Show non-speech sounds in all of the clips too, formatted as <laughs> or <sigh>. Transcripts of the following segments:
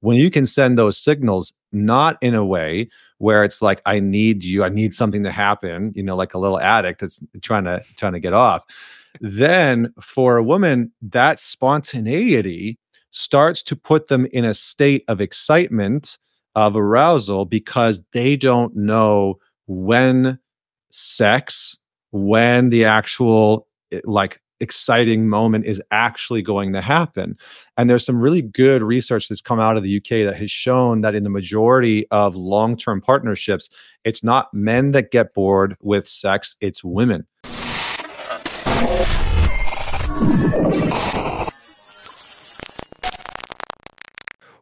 when you can send those signals not in a way where it's like i need you i need something to happen you know like a little addict that's trying to trying to get off. Then for a woman that spontaneity starts to put them in a state of excitement of arousal because they don't know when sex when the actual eh, like exciting moment is actually going to happen. And there's some really good research that's come out of the UK that has shown that in the majority of long term partnerships, it's not men that get bored with sex, it's women.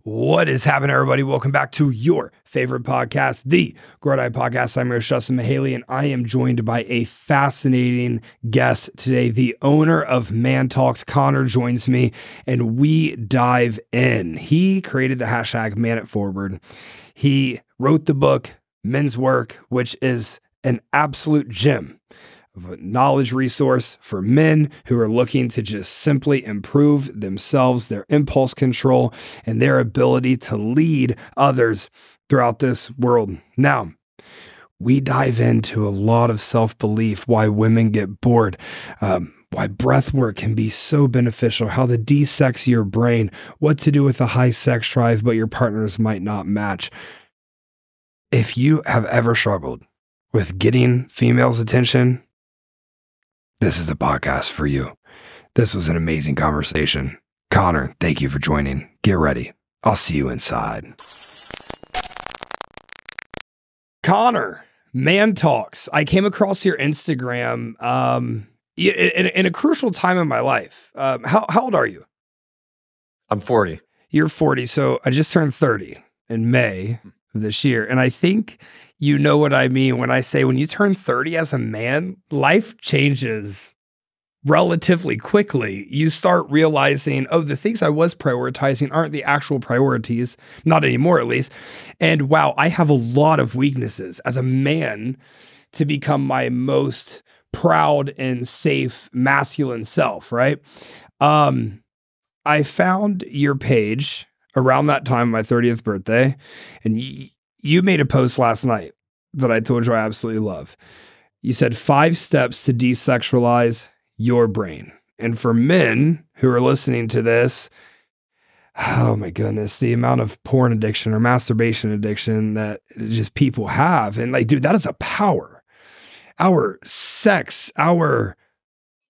What is happening, everybody? Welcome back to your favorite podcast, the Grow Podcast. I'm your Justin Mihaly, and I am joined by a fascinating guest today. The owner of Man Talks, Connor, joins me, and we dive in. He created the hashtag Man It Forward. He wrote the book Men's Work, which is an absolute gem knowledge resource for men who are looking to just simply improve themselves, their impulse control, and their ability to lead others throughout this world. Now, we dive into a lot of self belief, why women get bored. Um, why breath work can be so beneficial, how to de-sex your brain, what to do with a high sex drive, but your partners might not match. If you have ever struggled with getting females' attention, this is a podcast for you. This was an amazing conversation. Connor, thank you for joining. Get ready. I'll see you inside. Connor, Man Talks. I came across your Instagram um, in, in, a crucial time in my life. Um, how, how old are you? I'm 40. You're 40. So I just turned 30 in May of this year. And I think you know what I mean when I say when you turn 30 as a man, life changes relatively quickly. You start realizing, oh, the things I was prioritizing aren't the actual priorities, not anymore at least. And wow, I have a lot of weaknesses as a man to become my most proud and safe masculine self, right? Um, I found your page around that time, my 30th birthday, and y- you made a post last night that I told you I absolutely love. You said five steps to desexualize your brain. And for men who are listening to this, oh my goodness, the amount of porn addiction or masturbation addiction that just people have. And like, dude, that is a power. Our sex, our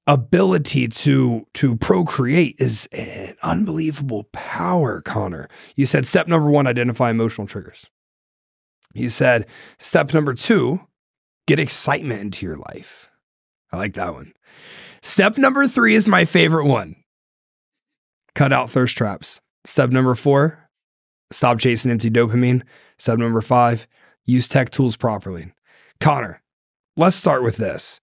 ability to to procreate is an unbelievable power, Connor. You said step number one, identify emotional triggers. you said, step number two, get excitement into your life. I like that one. Step number three is my favorite one cut out thirst traps. Step number four, stop chasing empty dopamine. Step number five, use tech tools properly. Connor, let's start with this.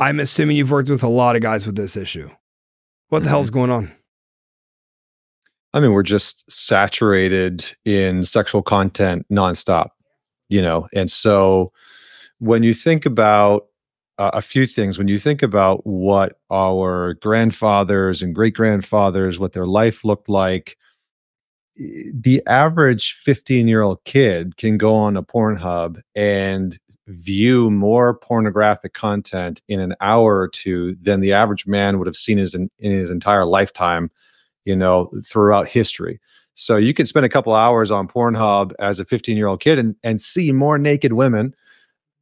I'm assuming you've worked with a lot of guys with this issue. What the mm-hmm. hell's going on? I mean, we're just saturated in sexual content nonstop you know and so when you think about uh, a few things when you think about what our grandfathers and great grandfathers what their life looked like the average 15 year old kid can go on a Pornhub and view more pornographic content in an hour or two than the average man would have seen his in, in his entire lifetime, you know, throughout history. So you could spend a couple hours on Pornhub as a 15 year old kid and, and see more naked women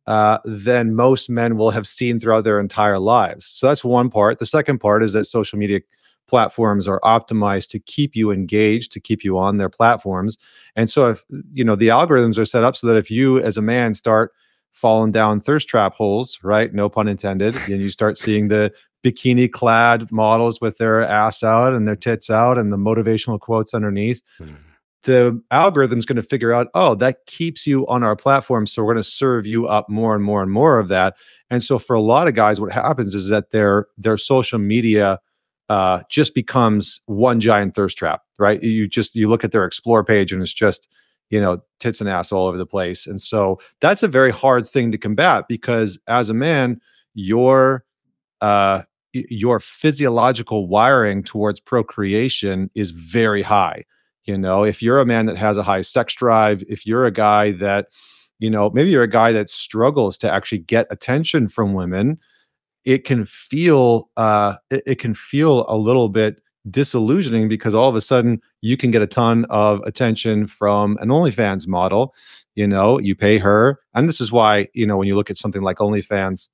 uh, than most men will have seen throughout their entire lives. So that's one part. The second part is that social media platforms are optimized to keep you engaged, to keep you on their platforms. And so if you know the algorithms are set up so that if you as a man start falling down thirst trap holes, right? No pun intended. and you start seeing the bikini clad models with their ass out and their tits out and the motivational quotes underneath. Mm. The algorithm's going to figure out, oh, that keeps you on our platform. So we're going to serve you up more and more and more of that. And so for a lot of guys, what happens is that their their social media uh, just becomes one giant thirst trap, right? You just you look at their explore page and it's just you know tits and ass all over the place. And so that's a very hard thing to combat because as a man, your uh, your physiological wiring towards procreation is very high You know, if you're a man that has a high sex drive, if you're a guy that, you know, maybe you're a guy that struggles to actually get attention from women, it can feel uh it, it can feel a little bit disillusioning because all of a sudden you can get a ton of attention from an OnlyFans model. You know, you pay her. And this is why, you know, when you look at something like OnlyFans,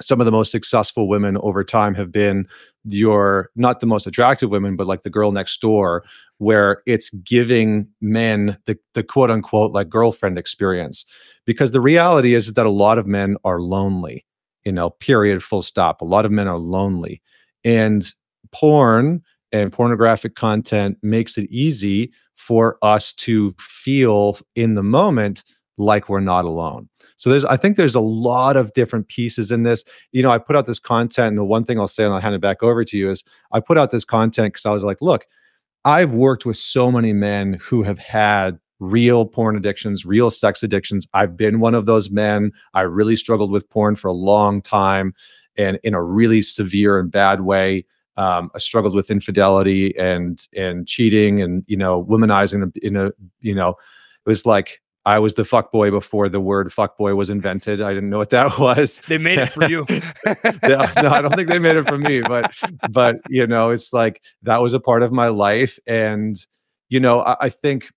some of the most successful women over time have been your not the most attractive women, but like the girl next door, where it's giving men the, the quote unquote like girlfriend experience. Because the reality is, is that a lot of men are lonely, you know, period, full stop. A lot of men are lonely. And porn and pornographic content makes it easy for us to feel in the moment like we're not alone. So there's I think there's a lot of different pieces in this. You know, I put out this content and the one thing I'll say and I'll hand it back over to you is I put out this content cuz I was like, look, I've worked with so many men who have had real porn addictions, real sex addictions. I've been one of those men. I really struggled with porn for a long time and in a really severe and bad way um, I struggled with infidelity and and cheating and you know womanizing in a you know it was like I was the fuck boy before the word fuck boy was invented. I didn't know what that <laughs> was. They made it for you. <laughs> yeah, no, I don't think they made it for me, but but you know, it's like that was a part of my life, and you know, I, I think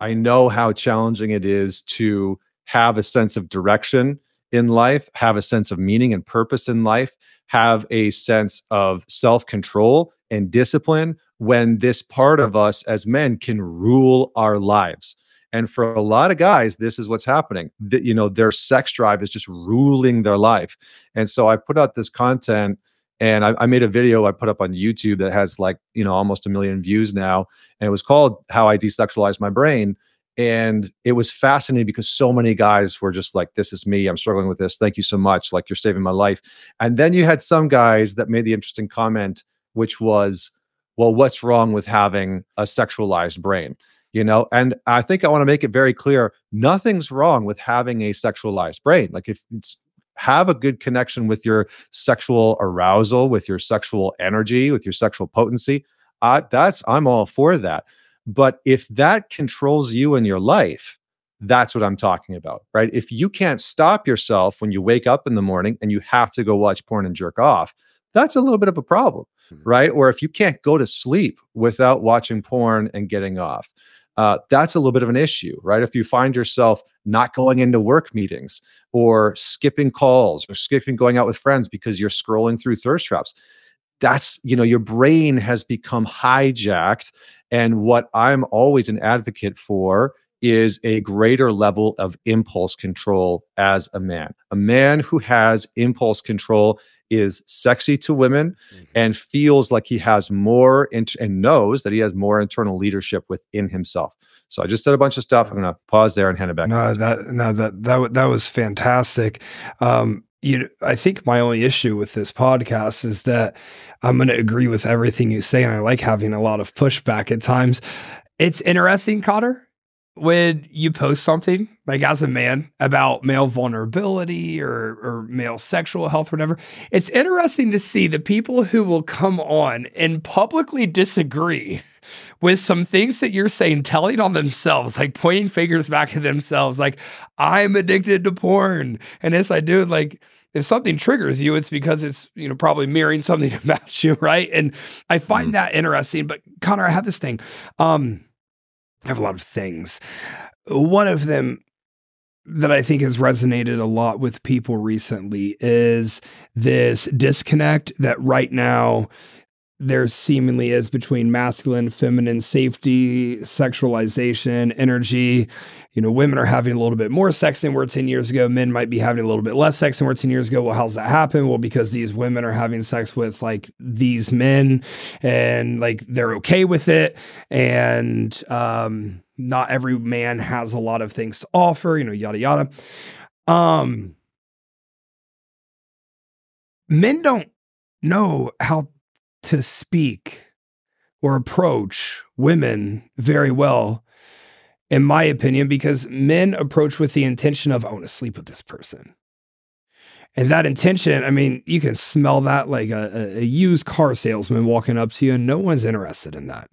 I know how challenging it is to have a sense of direction in life, have a sense of meaning and purpose in life, have a sense of self control and discipline when this part of us as men can rule our lives. And for a lot of guys, this is what's happening. That you know, their sex drive is just ruling their life. And so I put out this content and I, I, made a video I put up on YouTube that has like, you know, almost a million views now. And it was called How I Desexualized My Brain. And it was fascinating because so many guys were just like, This is me. I'm struggling with this. Thank you so much. Like, you're saving my life. And then you had some guys that made the interesting comment, which was, Well, what's wrong with having a sexualized brain? You know, and I think I want to make it very clear nothing's wrong with having a sexualized brain. Like, if it's have a good connection with your sexual arousal, with your sexual energy, with your sexual potency, uh, that's I'm all for that. But if that controls you in your life, that's what I'm talking about, right? If you can't stop yourself when you wake up in the morning and you have to go watch porn and jerk off, that's a little bit of a problem, mm-hmm. right? Or if you can't go to sleep without watching porn and getting off, uh, that's a little bit of an issue, right? If you find yourself not going into work meetings or skipping calls or skipping going out with friends because you're scrolling through thirst traps, that's you know your brain has become hijacked and what i'm always an advocate for is a greater level of impulse control as a man. A man who has impulse control is sexy to women mm-hmm. and feels like he has more int- and knows that he has more internal leadership within himself. So i just said a bunch of stuff. I'm going to pause there and hand it back. No that no that that, that was fantastic. Um you know, I think my only issue with this podcast is that I'm going to agree with everything you say, and I like having a lot of pushback at times. It's interesting, Connor, when you post something like as a man about male vulnerability or, or male sexual health, whatever. It's interesting to see the people who will come on and publicly disagree with some things that you're saying, telling on themselves, like pointing fingers back at themselves, like, I'm addicted to porn. And as I do, like, if something triggers you, it's because it's, you know, probably mirroring something <laughs> about you, right? And I find mm. that interesting. But Connor, I have this thing. Um, I have a lot of things. One of them that I think has resonated a lot with people recently is this disconnect that right now there seemingly is between masculine, feminine safety, sexualization, energy. You know, women are having a little bit more sex than we were 10 years ago. Men might be having a little bit less sex than we were 10 years ago. Well, how's that happen? Well, because these women are having sex with like these men and like they're okay with it. And um, not every man has a lot of things to offer, you know, yada, yada. Um, men don't know how to speak or approach women very well, in my opinion, because men approach with the intention of, I want to sleep with this person. And that intention, I mean, you can smell that like a, a used car salesman walking up to you, and no one's interested in that.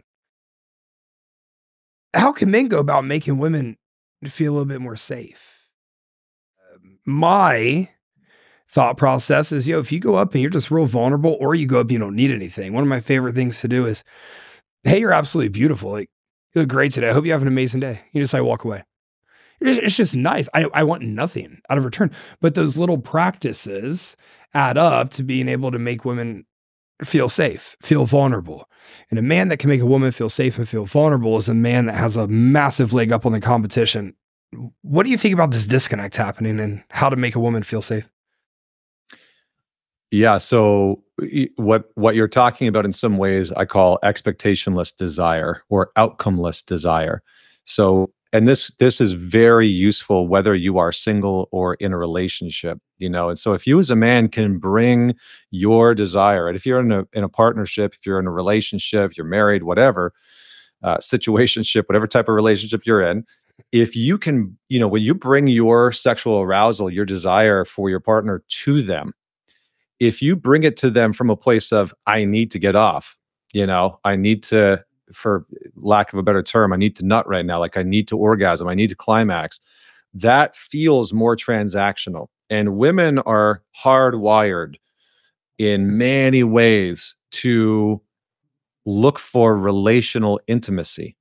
how can men go about making women feel a little bit more safe? My thought process is, yo, if you go up and you're just real vulnerable, or you go up, you don't need anything. One of my favorite things to do is, hey, you're absolutely beautiful. Like you look great today. I hope you have an amazing day. You just like walk away. It's just nice. I, I want nothing out of return. But those little practices add up to being able to make women feel safe, feel vulnerable. And a man that can make a woman feel safe and feel vulnerable is a man that has a massive leg up on the competition. What do you think about this disconnect happening and how to make a woman feel safe? Yeah, so what what you're talking about in some ways I call expectationless desire or outcomeless desire. So and this this is very useful whether you are single or in a relationship you know and so if you as a man can bring your desire and if you're in a in a partnership if you're in a relationship you're married whatever uh, situationship whatever type of relationship you're in if you can you know when you bring your sexual arousal your desire for your partner to them if you bring it to them from a place of i need to get off you know i need to for lack of a better term, I need to nut right now. Like I need to orgasm. I need to climax. That feels more transactional. And women are hardwired in many ways to look for relational intimacy.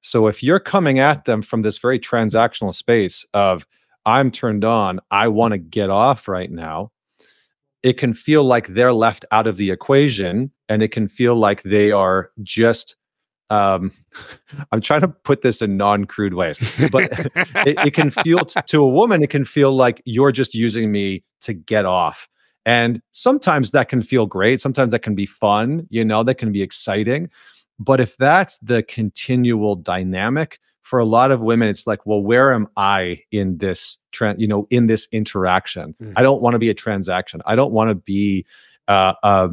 So if you're coming at them from this very transactional space of, I'm turned on, I want to get off right now, it can feel like they're left out of the equation and it can feel like they are just um, <laughs> I'm trying to put this in non-crude ways, but <laughs> it, it, can feel t- to a woman, it can feel like you're just using me to get off. And sometimes that can feel great. Sometimes that can be fun, you know, that can be exciting. But if that's the continual dynamic for a lot of women, it's like, well, where am I in this, tra- you know, in this interaction? Mm. I don't want to be a transaction. I don't want to be uh, uh,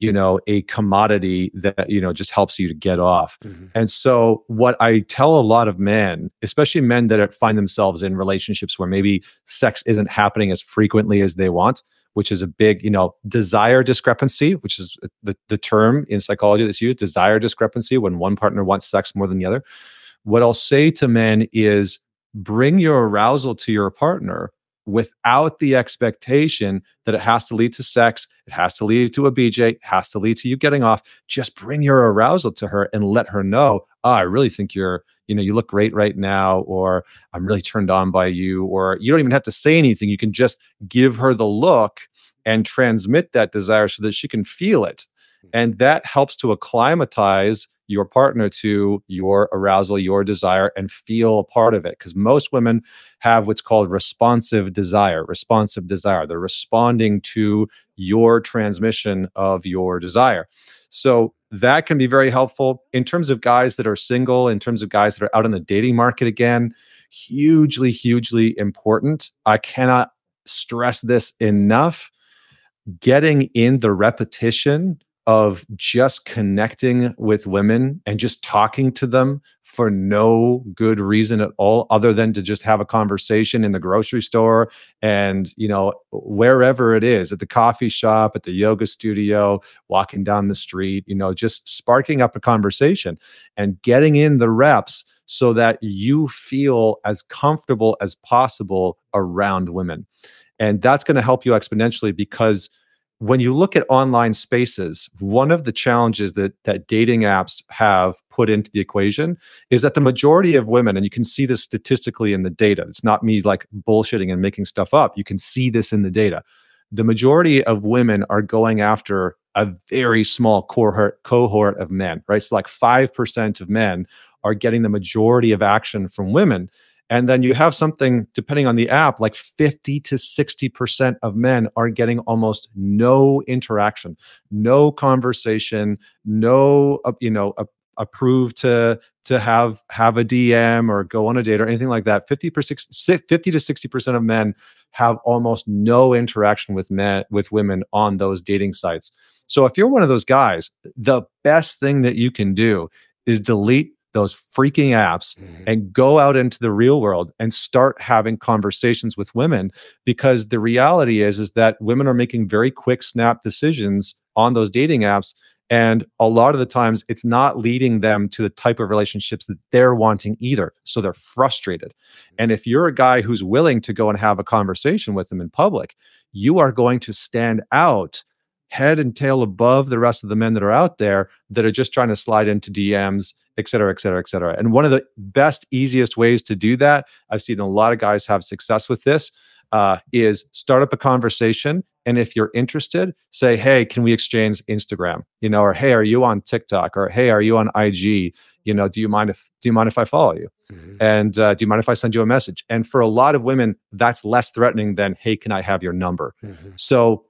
you know a commodity that you know just helps you to get off mm-hmm. and so what i tell a lot of men especially men that find themselves in relationships where maybe sex isn't happening as frequently as they want which is a big you know desire discrepancy which is the, the term in psychology that's used desire discrepancy when one partner wants sex more than the other what i'll say to men is bring your arousal to your partner without the expectation that it has to lead to sex, it has to lead to a BJ, it has to lead to you getting off. Just bring your arousal to her and let her know, oh, I really think you're, you know, you look great right now, or I'm really turned on by you, or you don't even have to say anything. You can just give her the look and transmit that desire so that she can feel it. Hmm. And that helps to acclimatize your partner to your arousal, your desire, and feel a part of it. Because most women have what's called responsive desire, responsive desire. They're responding to your transmission of your desire. So that can be very helpful in terms of guys that are single, in terms of guys that are out in the dating market again. Hugely, hugely important. I cannot stress this enough. Getting in the repetition of just connecting with women and just talking to them for no good reason at all other than to just have a conversation in the grocery store and you know wherever it is at the coffee shop at the yoga studio walking down the street you know just sparking up a conversation and getting in the reps so that you feel as comfortable as possible around women. And that's going to help you exponentially because when you look at online spaces, one of the challenges that that dating apps have put into the equation is that the majority of women, and you can see this statistically in the data. It's not me like bullshitting and making stuff up. You can see this in the data. The majority of women are going after a very small cohort cohort of men, right? So like 5% of men are getting the majority of action from women. And then you have something, depending on the app, like 50 to 60% of men are getting almost no interaction, no conversation, no, uh, you know, approved to to have have a DM or go on a date or anything like that. 50 percent 50 to 60% of men have almost no interaction with men with women on those dating sites. So if you're one of those guys, the best thing that you can do is delete those freaking apps mm-hmm. and go out into the real world and start having conversations with women because the reality is is that women are making very quick snap decisions on those dating apps And a lot of the times it's not leading them to the type of relationships that they're wanting either. So they're frustrated. And if you're a guy who's willing to go and have a conversation with them in public, you are going to stand out head and tail above the rest of the men that are out there that are just trying to slide into DMs, et cetera, et cetera, et cetera. And one of the best, easiest ways to do that, I've seen a lot of guys have success with this, uh, is start up a conversation. And if you're interested, say, hey, can we exchange Instagram? You know, or hey, are you on TikTok? Or hey, are you on IG? You know, do you mind if do you mind if I follow you? Mm-hmm. And uh, do you mind if I send you a message? And for a lot of women, that's less threatening than hey, can I have your number? Mm-hmm. So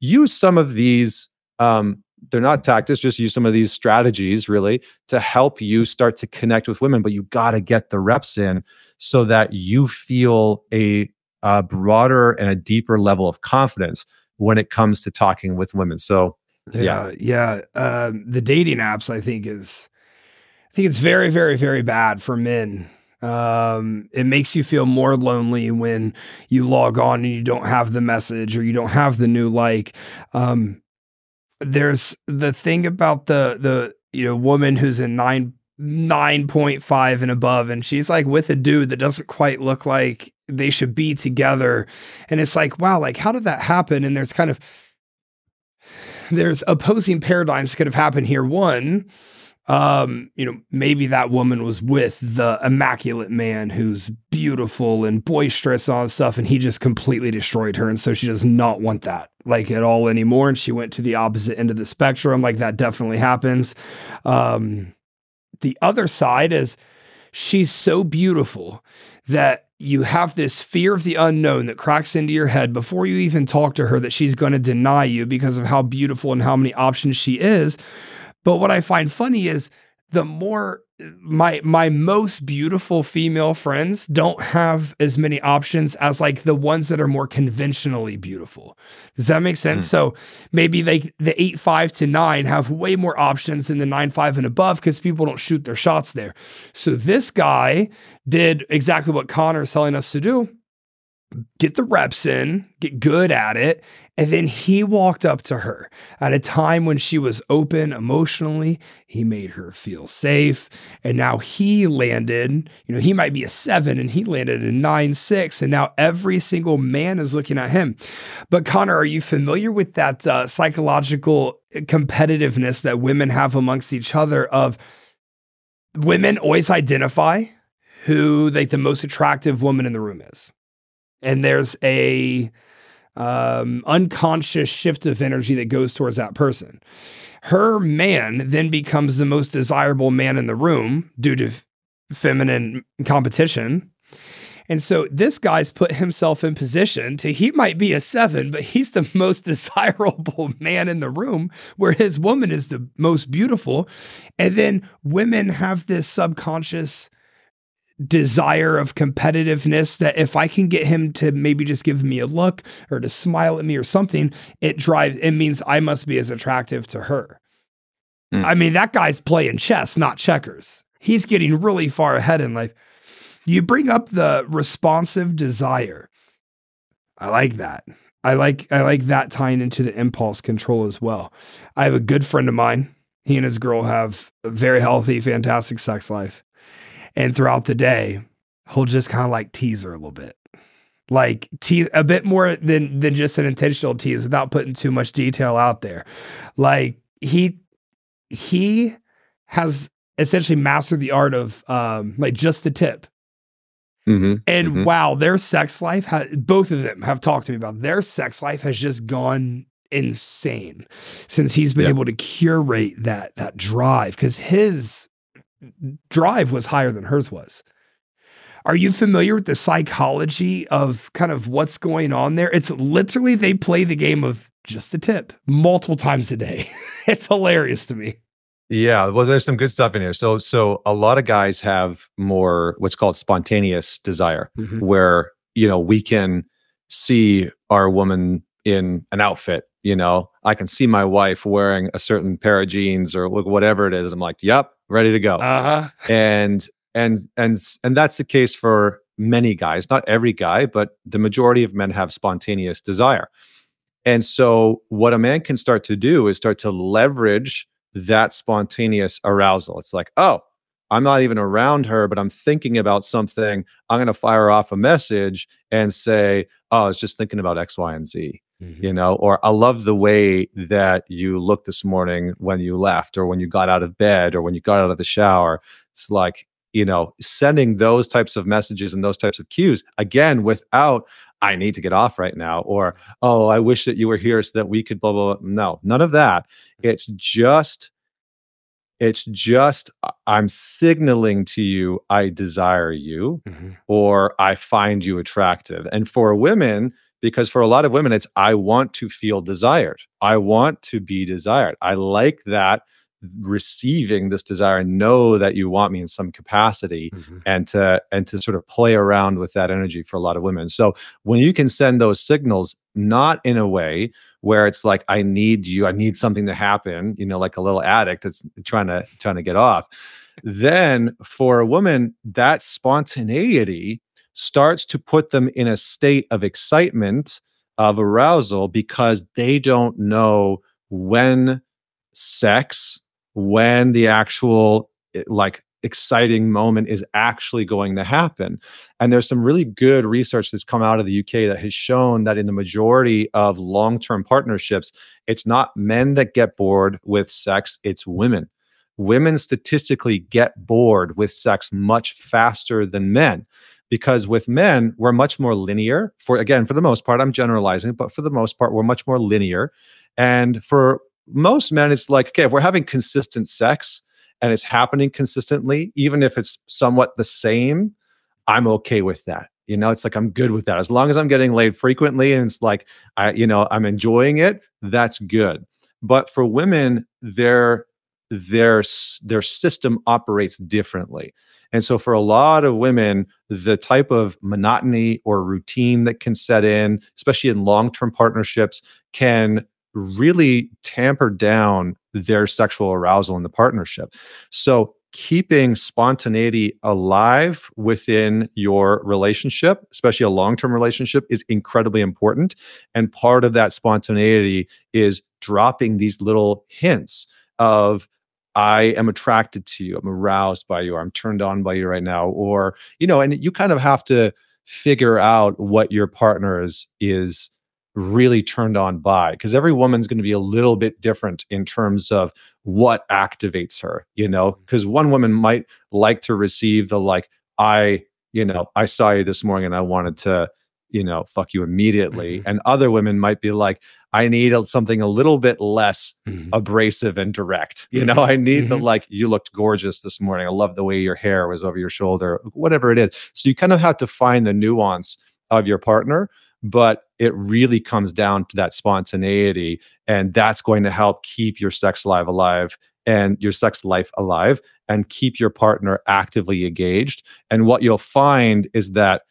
use some of these um, they're not tactics just use some of these strategies really to help you start to connect with women but you got to get the reps in so that you feel a, a, broader and a deeper level of confidence when it comes to talking with women so yeah yeah, yeah. Um, the dating apps i think is i think it's very very very bad for men um, it makes you feel more lonely when you log on and you don't have the message or you don't have the new like. Um, there's the thing about the the you know woman who's in nine 9.5 and above and she's like with a dude that doesn't quite look like they should be together. And it's like wow like how did that happen? And there's kind of there's opposing paradigms could have happened here. One um, you know, maybe that woman was with the immaculate man who's beautiful and boisterous and all stuff, and he just completely destroyed her. And so she does not want that like at all anymore. And she went to the opposite end of the spectrum. Like that definitely happens. Um, the other side is she's so beautiful that you have this fear of the unknown that cracks into your head before you even talk to her that she's going to deny you because of how beautiful and how many options she is. But what I find funny is the more my my most beautiful female friends don't have as many options as like the ones that are more conventionally beautiful. Does that make sense? Mm. So maybe like the eight five to nine have way more options than the nine five and above because people don't shoot their shots there. So this guy did exactly what Connor's telling us to do get the reps in, get good at it. And then he walked up to her at a time when she was open emotionally. He made her feel safe. And now he landed, you know, he might be a seven and he landed a nine, six. And now every single man is looking at him. But Connor, are you familiar with that uh, psychological competitiveness that women have amongst each other of women always identify who like the most attractive woman in the room is? And there's a um, unconscious shift of energy that goes towards that person. Her man then becomes the most desirable man in the room due to f- feminine competition. And so this guy's put himself in position to he might be a seven, but he's the <laughs> most desirable <laughs> man in the room where his woman is the most beautiful. And then women have this subconscious desire of competitiveness that if I can get him to maybe just give me a look or to smile at me or something, it drives, it means I must be as attractive to her. Mm. I mean, that guy's playing chess, not checkers. He's getting really far ahead in life. You bring up the responsive desire. I like that. I like I like that tying into the impulse control as well. I have a good friend of mine. He and his girl have a very healthy, fantastic sex life. And throughout the day, he'll just kind of like tease her a little bit. Like tease a bit more than than just an intentional tease without putting too much detail out there. Like he he has essentially mastered the art of um like just the tip. Mm-hmm, and mm-hmm. wow, their sex life has both of them have talked to me about their sex life has just gone insane since he's been yep. able to curate that that drive because his drive was higher than hers was. Are you familiar with the psychology of kind of what's going on there? It's literally they play the game of just the tip multiple times a day. <laughs> it's hilarious to me. Yeah, well, there's some good stuff in here. So, so a lot of guys have more what's called spontaneous desire, mm-hmm. where you know we can see our woman in an outfit. You know, I can see my wife wearing a certain pair of jeans or look, whatever it is. I'm like, yep, ready to go. Uh-huh. And and and and that's the case for many guys, not every guy, but the majority of men have spontaneous desire. And so what a man can start to do is start to leverage that spontaneous arousal. It's like, oh, I'm not even around her, but I'm thinking about something. I'm going to fire off a message and say, oh, I was just thinking about X, Y, and Z. Mm-hmm. You know, or I love the way that you looked this morning when you left, or when you got out of bed, or when you got out of the shower. It's like, you know, sending those types of messages and those types of cues again without, I need to get off right now, or, oh, I wish that you were here so that we could blah, blah, blah. No, none of that. Mm-hmm. It's just it's just I'm signaling to you I desire you mm-hmm. or I find you attractive. And for women, because for a lot of women, it's I want to feel desired. I want to be desired. I like that receiving this desire and know that you want me in some capacity mm-hmm. and to and to sort of play around with that energy for a lot of women so when you can send those signals not in a way where it's like i need you i need something to happen you know like a little addict that's trying to trying to get off then for a woman that spontaneity starts to put them in a state of excitement of arousal because they don't know when sex when the actual eh, like exciting moment is actually going to happen. And there's some really good research that's come out of the UK that has shown that in the majority of long term partnerships, it's not men that get bored with sex, it's women. Women statistically get bored with sex much faster than men because with men, we're much more linear. For again, for the most part, I'm generalizing, but for the most part, we're much more linear. And for most men, it's like, okay, if we're having consistent sex and it's happening consistently, even if it's somewhat the same, I'm okay with that. You know, it's like I'm good with that. As long as I'm getting laid frequently and it's like I, you know, I'm enjoying it, that's good. But for women, their their their system operates differently. And so for a lot of women, the type of monotony or routine that can set in, especially in long-term partnerships, can really tamper down their sexual arousal in the partnership. So, keeping spontaneity alive within your relationship, especially a long term relationship, is incredibly important. And part of that spontaneity is dropping these little hints of, I am attracted to you. I'm aroused by you. I'm turned on by you right now. Or, you know, and you kind of have to figure out what your partner is is really turned on by because every woman's going to be a little bit different in terms of what activates her you know because mm-hmm. one woman might like to receive the like i you know i saw you this morning and i wanted to you know fuck you immediately mm-hmm. and other women might be like i need something a little bit less mm-hmm. abrasive and direct you know i need the like you looked gorgeous this morning i love the way your hair was over your shoulder whatever it is so you kind of have to find the nuance of your partner but it really comes down to that spontaneity and that's going to help keep your sex life alive and your sex life alive and keep your partner actively engaged. And what you'll find is that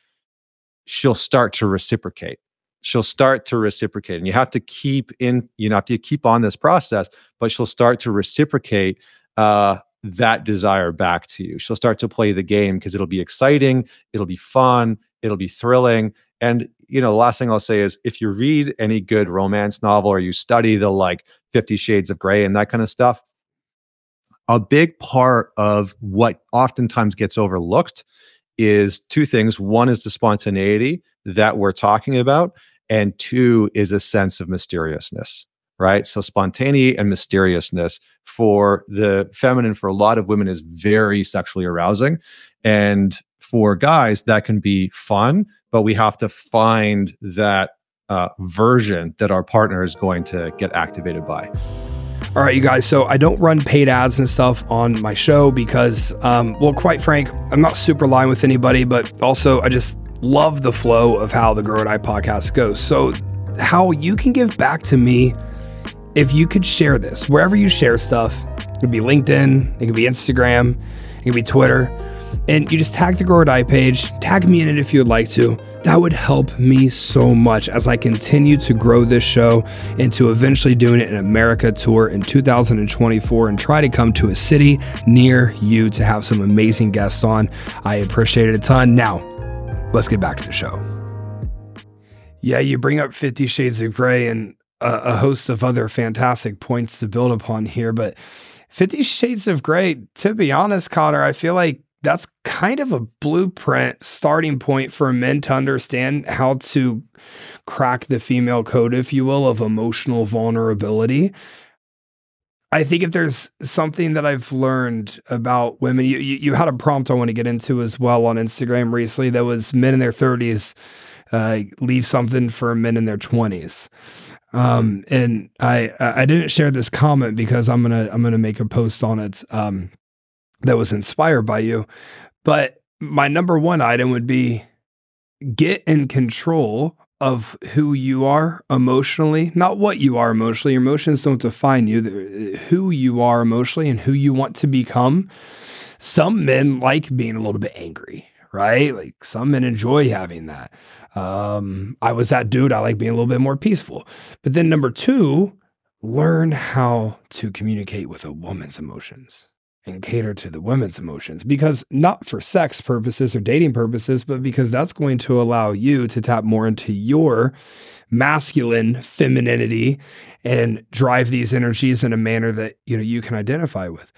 she'll start to reciprocate. She'll start to reciprocate and you have to keep in you know have to keep on this process but she'll start to reciprocate uh that desire back to you. She'll start to play the game because it'll be exciting it'll be fun it'll be thrilling and you know, the last thing I'll say is if you read any good romance novel or you study the like 50 shades of gray and that kind of stuff, a big part of what oftentimes gets overlooked is two things. One is the spontaneity that we're talking about, and two is a sense of mysteriousness, right? So, spontaneity and mysteriousness for the feminine, for a lot of women, is very sexually arousing. And for guys, that can be fun, but we have to find that uh, version that our partner is going to get activated by. All right, you guys. So I don't run paid ads and stuff on my show because, um, well, quite frank, I'm not super aligned with anybody, but also I just love the flow of how the Grow or Die podcast goes. So, how you can give back to me if you could share this wherever you share stuff. It could be LinkedIn, it could be Instagram, it could be Twitter and you just tag the Grow or Die page, tag me in it if you would like to. That would help me so much as I continue to grow this show into eventually doing in America tour in 2024 and try to come to a city near you to have some amazing guests on. I appreciate it a ton. Now, let's get back to the show. Yeah, you bring up 50 Shades of Grey and a, a host of other fantastic points to build upon here, but Fifty Shades of Grey, to be honest, Connor, I feel like that's kind of a blueprint starting point for men to understand how to crack the female code, if you will, of emotional vulnerability. I think if there's something that I've learned about women, you, you, you had a prompt I want to get into as well on Instagram recently that was men in their 30s uh, leave something for men in their 20s. Um, and I I didn't share this comment because I'm gonna I'm gonna make a post on it um, that was inspired by you. But my number one item would be get in control of who you are emotionally, not what you are emotionally. Your emotions don't define you, who you are emotionally and who you want to become. Some men like being a little bit angry, right? Like some men enjoy having that. Um, I was that dude. I like being a little bit more peaceful. But then number two, learn how to communicate with a woman's emotions and cater to the women's emotions because not for sex purposes or dating purposes, but because that's going to allow you to tap more into your masculine femininity and drive these energies in a manner that you know you can identify with.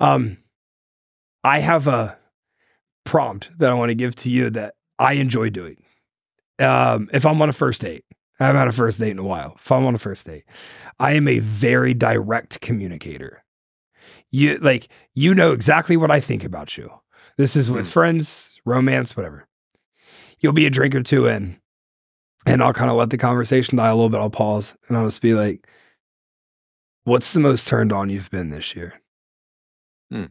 Um, I have a prompt that I want to give to you that I enjoy doing. Um, if I'm on a first date, I haven't had a first date in a while. If I'm on a first date, I am a very direct communicator you like you know exactly what I think about you. This is with mm. friends, romance, whatever. You'll be a drink or two in, and I'll kind of let the conversation die a little bit. I'll pause and I'll just be like, "What's the most turned on you've been this year?" Hmm.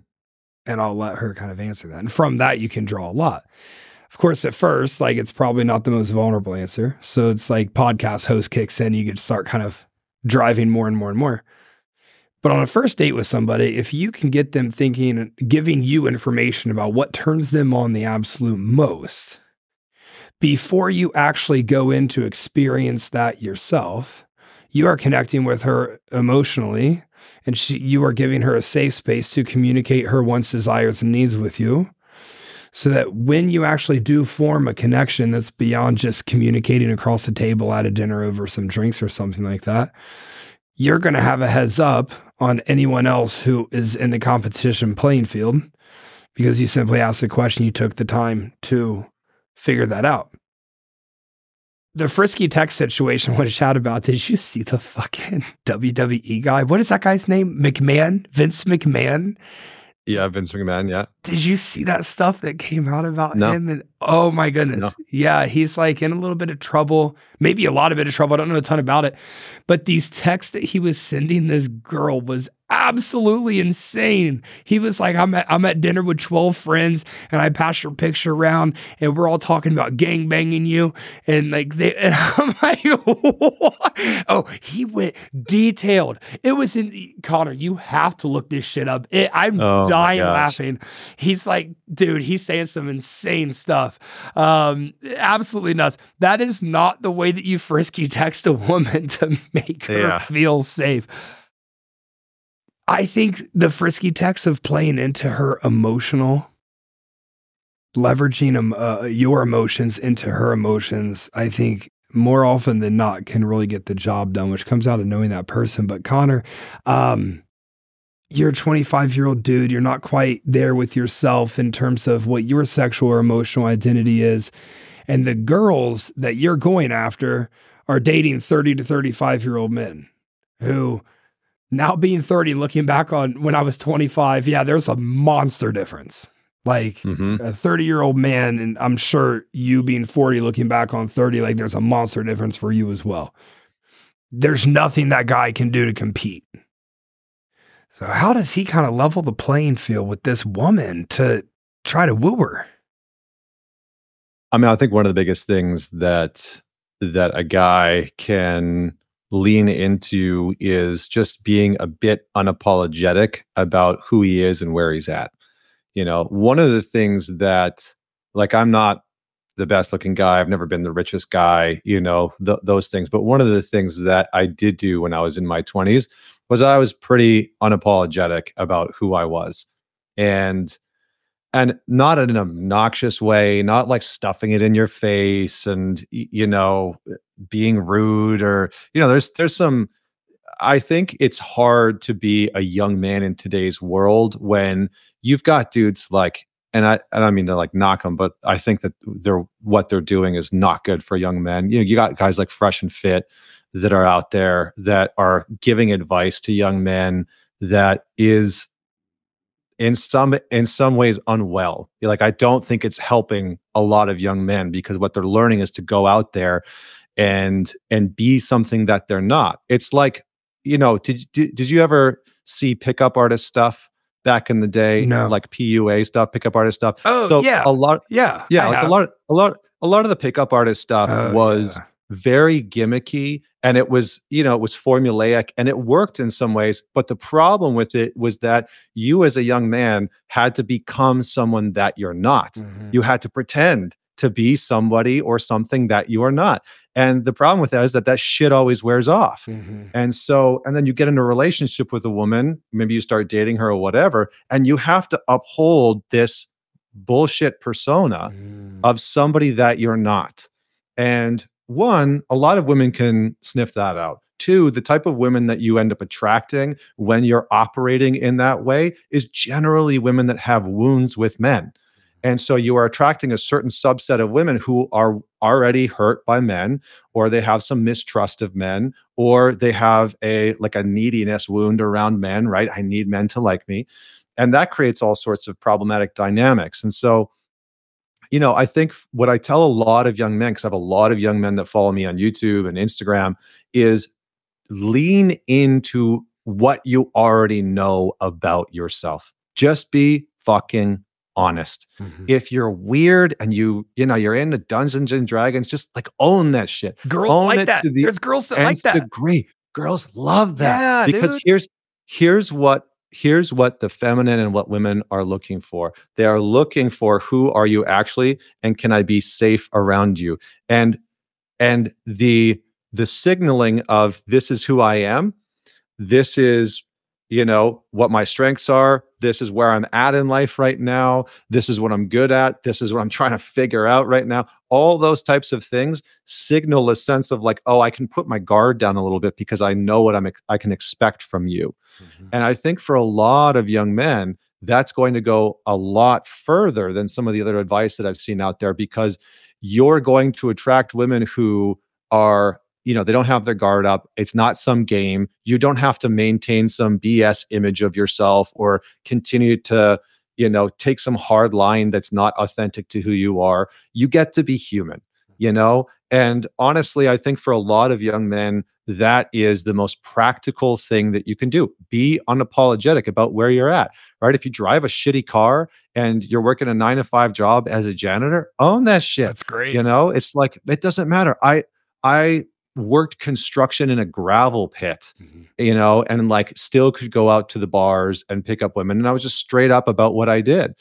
And I'll let her kind of answer that, and from that you can draw a lot. Of course, at first, like it's probably not the most vulnerable answer. So it's like podcast host kicks in, you could start kind of driving more and more and more. But on a first date with somebody, if you can get them thinking, giving you information about what turns them on the absolute most before you actually go in to experience that yourself, you are connecting with her emotionally and she, you are giving her a safe space to communicate her wants, desires, and needs with you. So that when you actually do form a connection that's beyond just communicating across the table at a dinner over some drinks or something like that, you're going to have a heads up on anyone else who is in the competition playing field because you simply asked the question, you took the time to figure that out. The frisky tech situation, <laughs> I want to chat about. Did you see the fucking <laughs> WWE guy? What is that guy's name? McMahon? Vince McMahon? Yeah, Vince McMahon. Yeah. Did you see that stuff that came out about no. him? And oh my goodness. No. Yeah, he's like in a little bit of trouble, maybe a lot of bit of trouble. I don't know a ton about it. But these texts that he was sending this girl was absolutely insane. He was like, I'm at, I'm at dinner with 12 friends and I passed your picture around and we're all talking about gang banging you. And like, they, <laughs> and I'm like, what? oh, he went detailed. It was in Connor, you have to look this shit up. It, I'm oh dying laughing. He's like, dude, he's saying some insane stuff. Um, absolutely nuts. That is not the way that you frisky text a woman <laughs> to make her yeah. feel safe. I think the frisky text of playing into her emotional, leveraging um, uh, your emotions into her emotions, I think more often than not can really get the job done, which comes out of knowing that person. But Connor, um, you're a 25 year old dude. You're not quite there with yourself in terms of what your sexual or emotional identity is. And the girls that you're going after are dating 30 to 35 year old men who now being 30, looking back on when I was 25, yeah, there's a monster difference. Like mm-hmm. a 30 year old man, and I'm sure you being 40, looking back on 30, like there's a monster difference for you as well. There's nothing that guy can do to compete. So, how does he kind of level the playing field with this woman to try to woo her? I mean, I think one of the biggest things that that a guy can lean into is just being a bit unapologetic about who he is and where he's at. You know, one of the things that, like, I'm not the best looking guy, I've never been the richest guy, you know, th- those things. But one of the things that I did do when I was in my 20s was I was pretty unapologetic about who I was. And and not in an obnoxious way, not like stuffing it in your face and you know being rude or you know there's there's some I think it's hard to be a young man in today's world when you've got dudes like and I, I don't mean to like knock them, but I think that they're what they're doing is not good for young men. You know, you got guys like Fresh and Fit that are out there that are giving advice to young men that is in some in some ways unwell. Like I don't think it's helping a lot of young men because what they're learning is to go out there and and be something that they're not. It's like, you know, did did, did you ever see pickup artist stuff? back in the day, no. like PUA stuff, pickup artist stuff. Oh, so yeah, a lot, yeah, yeah, like a lot, a lot, a lot of the pickup artist stuff Oh, was yeah. Very gimmicky, and it was, you know, it was formulaic, and it worked in some ways. But the problem with it was that you, as a young man, had to become someone that you're not. Mhm. You had to pretend to be somebody or something that you are not. And the problem with that is that that shit always wears off. Mhm. And so, and then you get in a relationship with a woman, maybe you start dating her or whatever, and you have to uphold this bullshit persona Mm. of somebody that you're not. And one, a lot of women can sniff that out. Two, the type of women that you end up attracting when you're operating in that way is generally women that have wounds with men. Mm-hmm. And so you are attracting a certain subset of women who are already hurt by men, or they have some mistrust of men, or they have a like a neediness wound around men, right? I need men to like me. And that creates all sorts of problematic dynamics. And so, you know, I think what I tell a lot of young men, because I have a lot of young men that follow me on YouTube and Instagram, is lean into what you already know about yourself. Just be fucking honest. Mhm. If you're weird and you, you know, you're into Dungeons and Dragons, just like own that shit. Girls Own like that. the There's girls that like that. degree. Girls love that Yeah, because dude. here's here's what here's what the feminine and what women are looking for. They are looking for who are you actually and can I be safe around you? And and the the signaling of this is who I am. This is you know what my strengths are. This is where i'm at in life right now. This is what i'm good at. This is what i'm <laughs> trying to figure out right now. All those types of things signal a sense of like oh i can put my guard down a little bit because i know what i'm ex- i can expect from you. Mhm. and i think for a lot of young men that's going to go a lot further than some of the other advice that i've seen out there because you're going to attract women who are you know they don't have their guard up. It's not some game. You don't have to maintain some bs image of yourself or continue to you know take some hard line that's not authentic to who you are. You get to be human you know? And honestly i think for a lot of young men that is the most practical thing that you can do. Be unapologetic about where you're at right? If you drive a shitty car and you're working a 9 to 5 job as a janitor own that shit. That's great. you know? It's like it doesn't matter. I i worked construction in a gravel pit Mhm. you know and like still could go out to the bars and pick up women and i was just straight up about what i did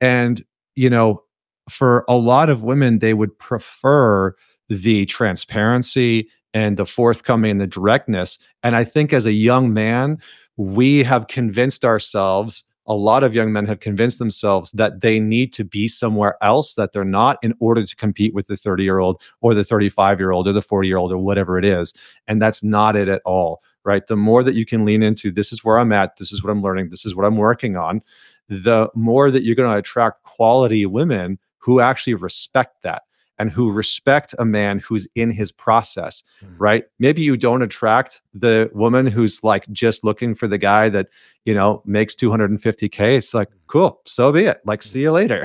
and you know for a lot of women they would prefer the transparency and the forthcoming and the directness and i think as a young man we have convinced ourselves a lot of young men have convinced themselves that they need to be somewhere else that they're not in order to compete with the 30 year old or the 35 year old or the 40 year old or whatever it is and that's not it at all right? The more that you can lean into this is where i'm at this is what i'm learning this is what i'm working on the more that you're going to attract quality women who actually respect that and who respect a man who's in his process Mhm. right maybe you don't attract the woman who's like just looking for the guy that you know makes 250k it's like cool so be it like see you later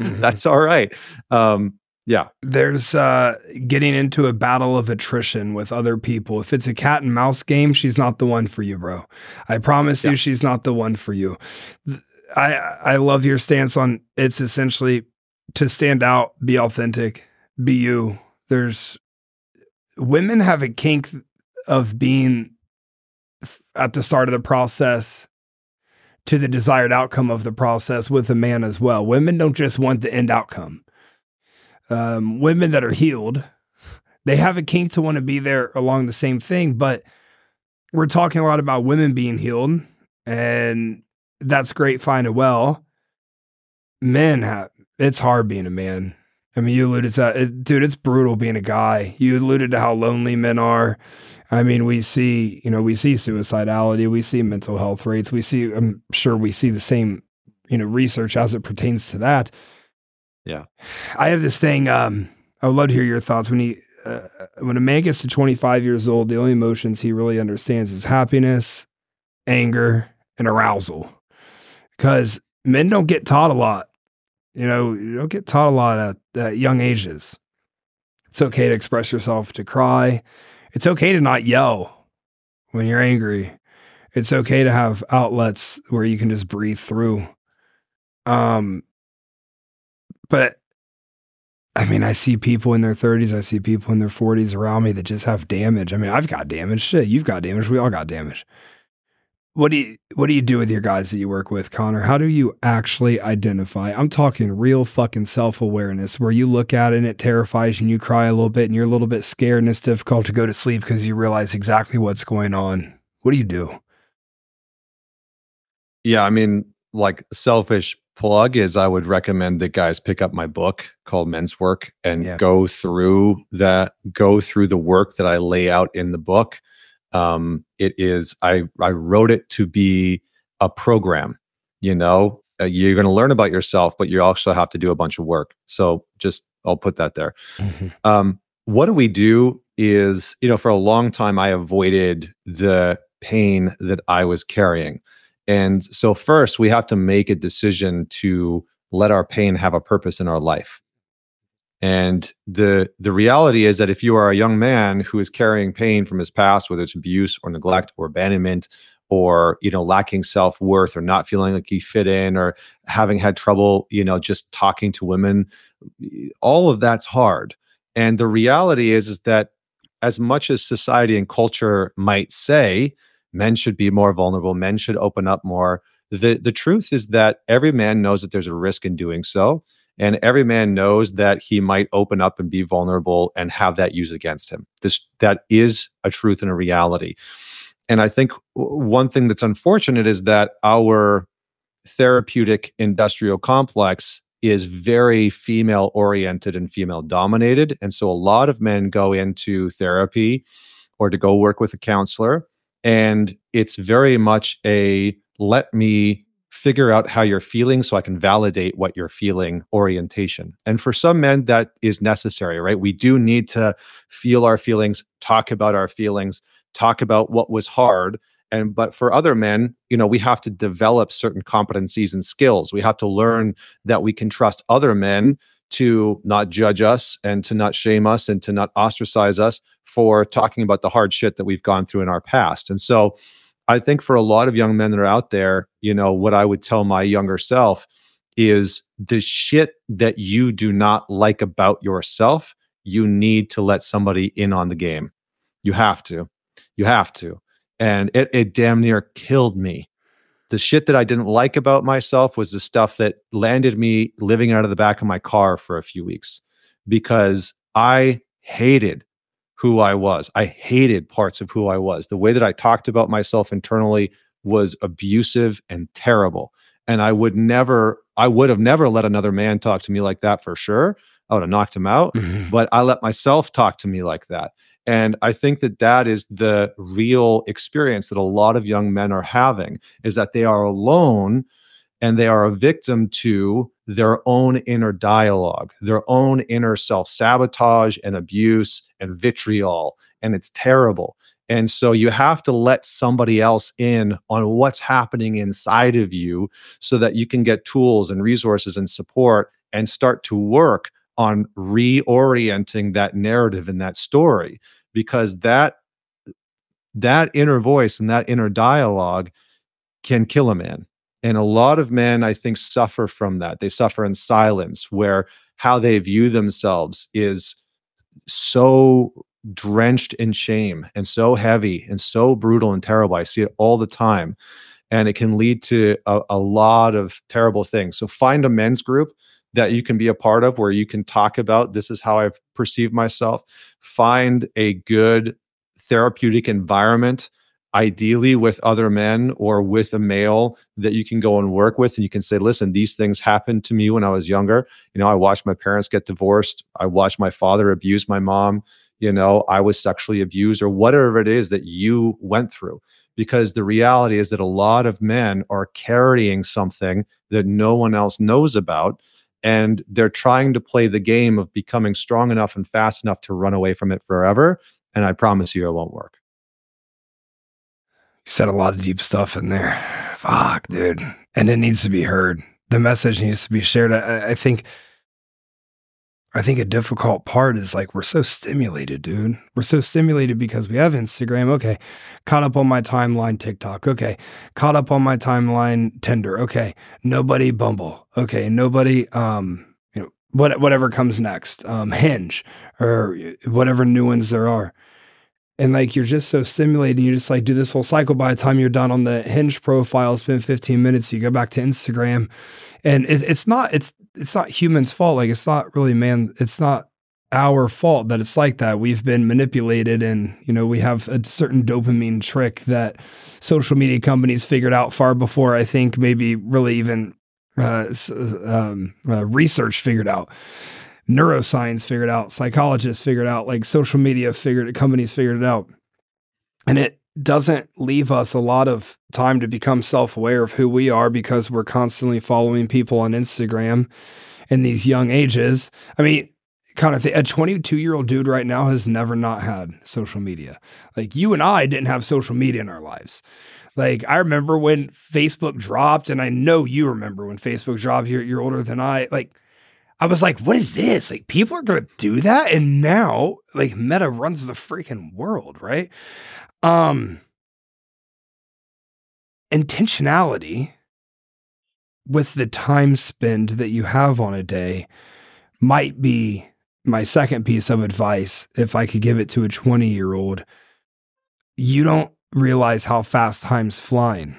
Mhm. <laughs> that's all right um yeah There's uh, getting into a battle of attrition with other people. If it's a cat and mouse game, she's not the one for you, bro. I promise Yeah. you, she's not the one for you. I I love your stance on it's essentially to stand out, be authentic, be you. There's women have a kink of being at the start of the process to the desired outcome of the process with a man as well. Women don't just want the end outcome. Um, women that are healed, they have a kink to want to be there along the same thing, but we're talking a lot about women being healed, and that's great, fine and well. Men have it's hard being a man I mean, you alluded to that. It, dude, it's brutal being a guy. You alluded to how lonely men are. I mean, we see, you know, we see suicidality, we see mental health rates, we see, I'm sure we see the same, you know, research as it pertains to that. Yeah. I have this thing, um, I would love to hear your thoughts when he, uh, when a man gets to 25 years old, the only emotions he really understands is happiness, anger, and arousal. Because men don't get taught a lot. You know, you don't get taught a lot at, at young ages. It's okay to express yourself, to cry. It's okay to not yell when you're angry. It's okay to have outlets where you can just breathe through. Um, but I mean, I see people in their 30s, I see people in their 40s around me that just have damage. I mean, I've got damage. Shit, you've got damage. We all got damage. What do you what do you do with your guys that you work with, Connor? How do you actually identify? I'm talking real fucking self-awareness where you look at it and it terrifies you and you cry a little bit and you're a little bit scared and it's difficult to go to sleep because you realize exactly what's going on. What do you do? Yeah, I mean, like selfish plug is I would recommend that guys pick up my book called Men's Work and Yeah. go through that, go through the work that I lay out in the book. Um, it is I I wrote it to be a program. You know, uh, you're going to learn about yourself, but you also have to do a bunch of work. So just I'll put that there. Um, what do we do is, you know, for a long time, I avoided the pain that I was carrying. And so, first, we have to make a decision to let our pain have a purpose in our life. And the the reality is that if you are a young man who is carrying pain from his past, whether it's abuse or neglect or abandonment, or you know lacking self worth or not feeling like you fit in, or having had trouble, you know, just talking to women, all of that's hard. And the reality is is that as much as society and culture might say men should be more vulnerable, men should open up more, the the truth is that every man knows that there's a risk in doing so and every man knows that he might open up and be vulnerable and have that used against him. This that is a truth and a reality. And i think one thing that's unfortunate is that our therapeutic industrial complex is very female oriented and female dominated and so a lot of men go into therapy or to go work with a counselor. And it's very much a let me figure out how you're feeling so I can validate what you're feeling orientation. And for some men, that is necessary, right? We do need to feel our feelings, talk about our feelings, talk about what was hard. And but for other men, you know, we have to develop certain competencies and skills. We have to learn that we can trust other men to not judge us and to not shame us and to not ostracize us for talking about the hard shit that we've gone through in our past. And so I think for a lot of young men that are out there, you know, what I would tell my younger self is the shit that you do not like about yourself, you need to let somebody in on the game. You have to. You have to. And it, it damn near killed me. The shit that I didn't like about myself was the stuff that landed me living out of the back of my car for a few weeks because I hated who I was. I hated parts of who I was. The way that I talked about myself internally was abusive and terrible. And I would never, I would have never let another man talk to me like that for sure. I would have knocked him out, mm-hmm. but I let myself talk to me like that. And I think that that is the real experience that a lot of young men are having is that they are alone and they are a victim to their own inner dialogue, their own inner self sabotage and abuse and vitriol. And it's terrible. And so you have to let somebody else in on what's happening inside of you so that you can get tools and resources and support and start to work on reorienting that narrative and that story because that that inner voice and that inner dialogue can kill a man and a lot of men, I think, suffer from that. They suffer in silence, where how they view themselves is so drenched in shame and so heavy and so brutal and terrible. I see it all the time. And it can lead to a, a lot of terrible things. So find a men's group that you can be a part of where you can talk about this is how I've perceived myself. Find a good therapeutic environment ideally with other men or with a male that you can go and work with and you can say listen these things happened to me when i was younger. You know i watched my parents get divorced. I watched my father abuse my mom. You know i was sexually abused or whatever it is that you went through. Because the reality is that a lot of men are carrying something that no one else knows about and they're trying to play the game of becoming strong enough and fast enough to run away from it forever and i promise you it won't work said a lot of deep stuff in there. Fuck, dude. And it needs to be heard. The message needs to be shared. I, I think I think a difficult part is like we're so stimulated, dude. We're so stimulated because we have Instagram. Okay. Caught up on my timeline TikTok. Okay. Caught up on my timeline Tinder. Okay. Nobody Bumble. Okay. Nobody um you know what whatever comes next. Um Hinge or whatever new ones there are and like you're just so stimulated you just like do this whole cycle by the time you're done on the hinge profile it's been 15 minutes you go back to instagram. And it, it's not it's it's not humans fault like it's not really man it's not our fault that it's like that. We've been manipulated and you know we have a certain dopamine trick that social media companies figured out far before i think maybe really even uh, um, uh, research figured out neuroscience figured out, psychologists figured out, like social media figured it, companies figured it out. And it doesn't leave us a lot of time to become self-aware of who we are because we're constantly following people on Instagram in these young ages. I mean, kind of. A 22 year old dude right now has never not had social media. Like you and I didn't have social media in our lives. Like I remember when Facebook dropped, and I know you remember when Facebook dropped. You're, you're older than I. Like I was like, what is this? Like, people are going to do that. And now, like, Meta runs the freaking world, right? Um, intentionality with the time spend that you have on a day might be my second piece of advice if I could give it to a 20 year old. You don't realize how fast time's flying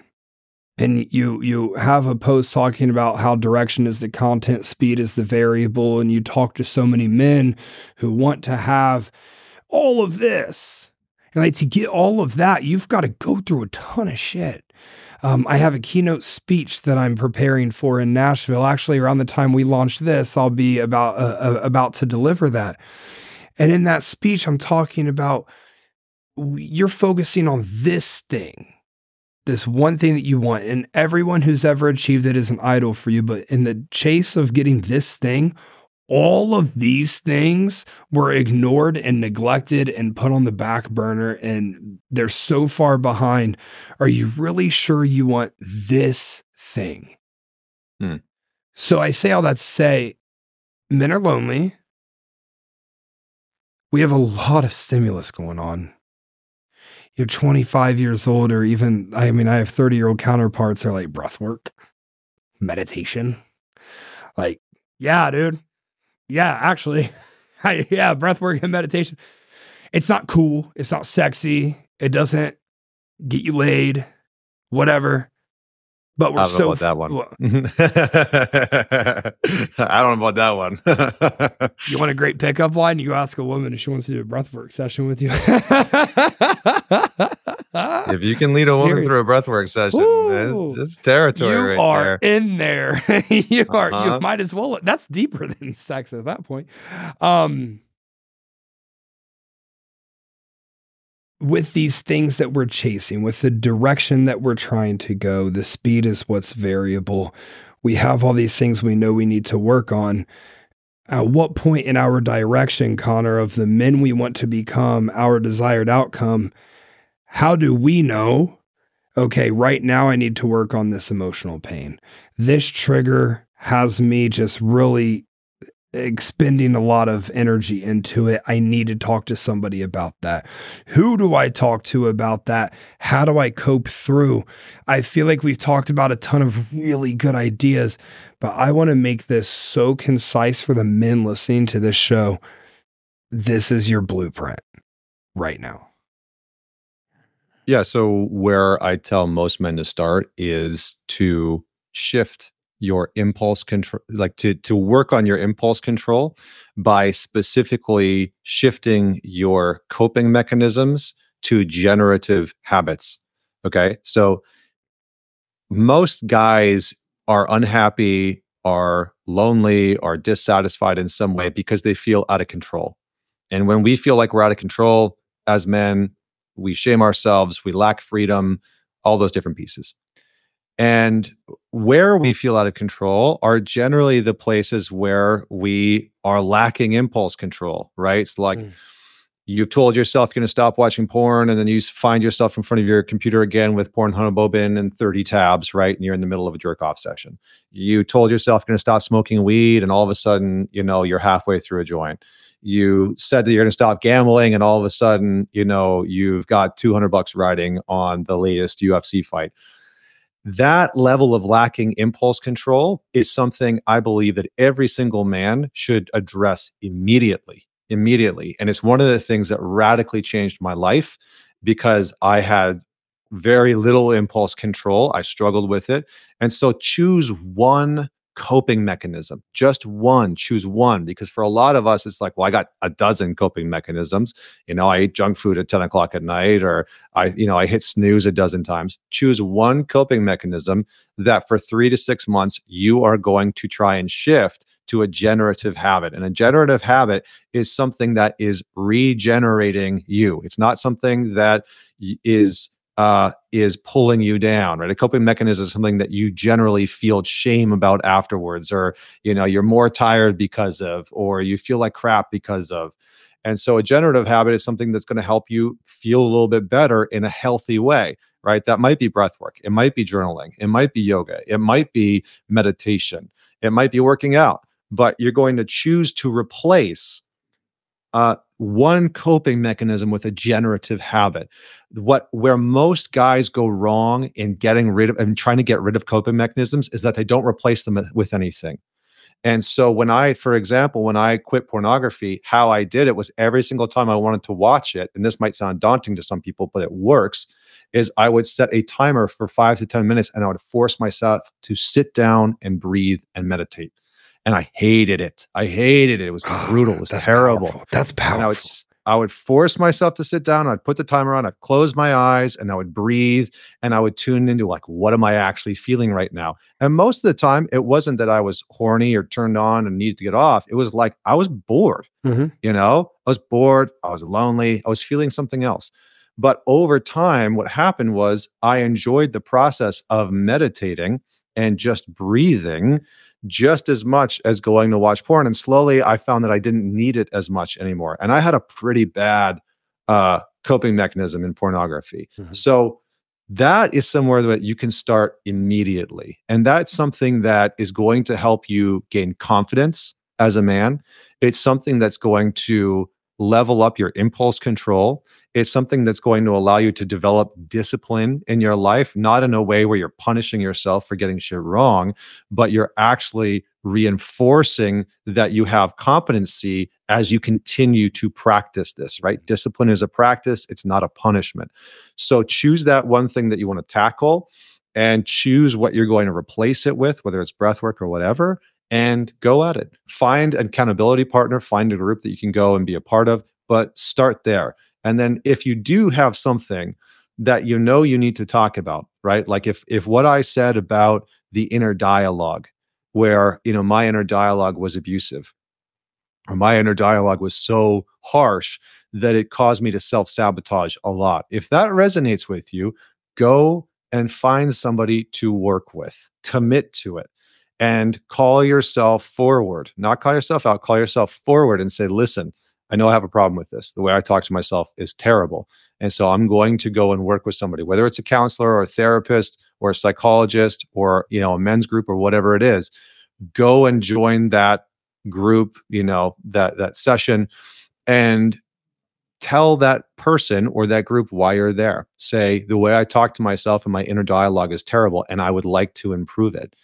and you you have a post talking about how direction is the content speed is the variable and you talk to so many men who want to have all of this. And like to get all of that you've got to go through a ton of shit. Um, i have a keynote speech that i'm preparing for in nashville. Actually around the time we launch this i'll be about uh, uh about to deliver that. And in that speech i'm talking about you're focusing on this thing this one thing that you want, and everyone who's ever achieved it is an idol for you. But in the chase of getting this thing, all of these things were ignored and neglected and put on the back burner, and they're so far behind. Are you really sure you want this thing? Hmm. So I say all that to say men are lonely. We have a lot of stimulus going on you're 25 years old or even i mean i have 30 year old counterparts are like breath work meditation. Like yeah dude. Yeah actually <laughs> yeah breath work and meditation. It's not cool. It's not sexy. It doesn't get you laid. Whatever but we're I so that one. <laughs> I don't know about that one. <laughs> you want a great pickup line? You ask a woman if she wants to do a breathwork session with you. <laughs> if you can lead a woman Here, through a breathwork session, it's, it's, territory. You right are there. in there. you are. Uh-huh. You might as well. That's deeper than sex at that point. Um, with these things that we're chasing, with the direction that we're trying to go, the speed is what's variable. We have all these things we know we need to work on. At what point in our direction, Connor, of the men we want to become, our desired outcome, how do we know, okay, right now I need to work on this emotional pain? This trigger has me just really expending a lot of energy into it. I need to talk to somebody about that. Who do I talk to about that? How do I cope through? I feel like we've talked about a ton of really good ideas, but I want to make this so concise for the men listening to this show. This is your blueprint right now. Yeah. So, where I tell most men to start is to shift your impulse control like to to work on your impulse control by specifically shifting your coping mechanisms to generative habits. Okay. So most guys are unhappy, are lonely, are dissatisfied in some way because they feel out of control. And when we feel like we're out of control as men, we shame ourselves, we lack freedom, all those different pieces. And where we feel out of control are generally the places where we are lacking impulse control, right? It's like mm. you've told yourself you're going to stop watching porn, and then you find yourself in front of your computer again with Pornhub open and 30 tabs, right? And you're in the middle of a jerk off session. You told yourself you're going to stop smoking weed, and all of a sudden, you know, you're halfway through a joint. You said that you're going to stop gambling, and all of a sudden, you know, you've got 200 bucks riding on the latest UFC fight that level of lacking impulse control is something I believe that every single man should address immediately. Immediately. And it's one of the things that radically changed my life because I had very little impulse control. I struggled with it. And so choose one coping mechanism just one choose one because for a lot of us it's like well i got a dozen coping mechanisms. You know i eat junk food at 10 o'clock at night or i you know i hit snooze a dozen times. Choose one coping mechanism that for three to six months you are going to try and shift to a generative habit. And a generative habit is something that is regenerating you. It's not something that mm. is uh, is pulling you down, right? A coping mechanism is something that you generally feel shame about afterwards, or you know you're more tired because of, or you feel like crap because of. And so a generative habit is something that's going to help you feel a little bit better in a healthy way, right? That might be breath work, it might be journaling, it might be yoga, it might be meditation, it might be working out, but you're going to choose to replace uh, one coping mechanism with a generative habit. What where most guys go wrong in getting rid of and trying to get rid of coping mechanisms is that they don't replace them with anything. And so when I, for example, when I quit pornography, how I did it was every single time I wanted to watch it, and this might sound daunting to some people, but it works, is I would set a timer for five to 10 minutes and I would force myself to sit down and breathe and meditate and I hated it. I hated it. It was brutal. It was That's terrible. Powerful. That's powerful. And I would, I would force myself to sit down. I'd put the timer on. I'd close my eyes and I would breathe and I would tune into like, what am I actually feeling right now? And most of the time, it wasn't that I was horny or turned on and needed to get off. It was like I was bored. Mm-hmm. You know, I was bored. I was lonely. I was feeling something else. But over time, what happened was I enjoyed the process of meditating and just breathing just as much as going to watch porn. And slowly I found that I didn't need it as much anymore. And I had a pretty bad uh, coping mechanism in pornography. Mm-hmm. So that is somewhere that you can start immediately. And that's something that is going to help you gain confidence as a man. It's something that's going to level up your impulse control. It's something that's going to allow you to develop discipline in your life, not in a way where you're punishing yourself for getting shit wrong, but you're actually reinforcing that you have competency as you continue to practice this, right? Discipline is a practice, it's not a punishment. So choose that one thing that you want to tackle and choose what you're going to replace it with, whether it's breath work or whatever, and go at it. Find an accountability partner, find a group that you can go and be a part of, but start there. And then if you do have something that you know you need to talk about, right? Like if if what I said about the inner dialogue where, you know, my inner dialogue was abusive or my inner dialogue was so harsh that it caused me to self-sabotage a lot. If that resonates with you, go and find somebody to work with. Commit to it and call yourself forward, not call yourself out, call yourself forward and say, listen, I know I have a problem with this. The way I talk to myself is terrible. And so I'm going to go and work with somebody, whether it's a counselor or a therapist or a psychologist or, you know, a men's group or whatever it is. Go and join that group, you know, that that session and tell that person or that group why you're there. Say the way I talk to myself and my inner dialogue is terrible and I would like to improve it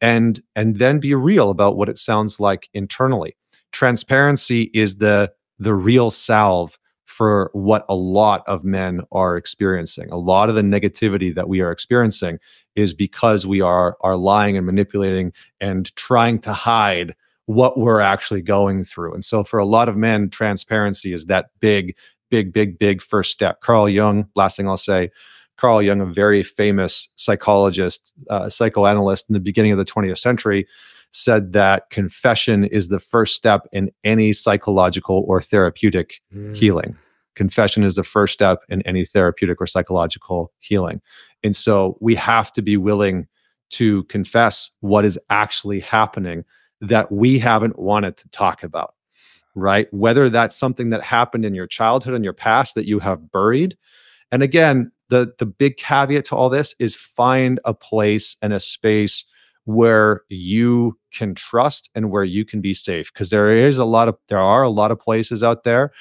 and and then be real about what it sounds like internally. Transparency is the the real salve for what a lot of men are experiencing. A lot of the negativity that we are experiencing is because we are are lying and manipulating and trying to hide what we're actually going through. And so for a lot of men transparency is that big big, big, big first step. Carl Jung, last thing I'll say, Carl Jung, a very famous psychologist, uh, psychoanalyst in the beginning of the 20th century, said that confession is the first step in any psychological or therapeutic mm. healing. Confession is the first step in any therapeutic or psychological healing. And so we have to be willing to confess what is actually happening that we haven't wanted to talk about, right? Whether that's something that happened in your childhood and your past that you have buried. And again, the, the big caveat to all this is find a place and a space where you can trust and where you can be safe because there is a lot of there are a lot of places out there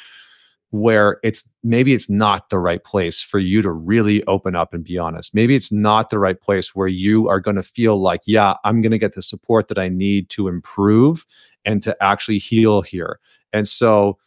where it's maybe it's not the right place for you to really open up and be honest. Maybe it's not the right place where you are going to feel like, yeah, I'm going to get the support that I need to improve and to actually heal here. And so,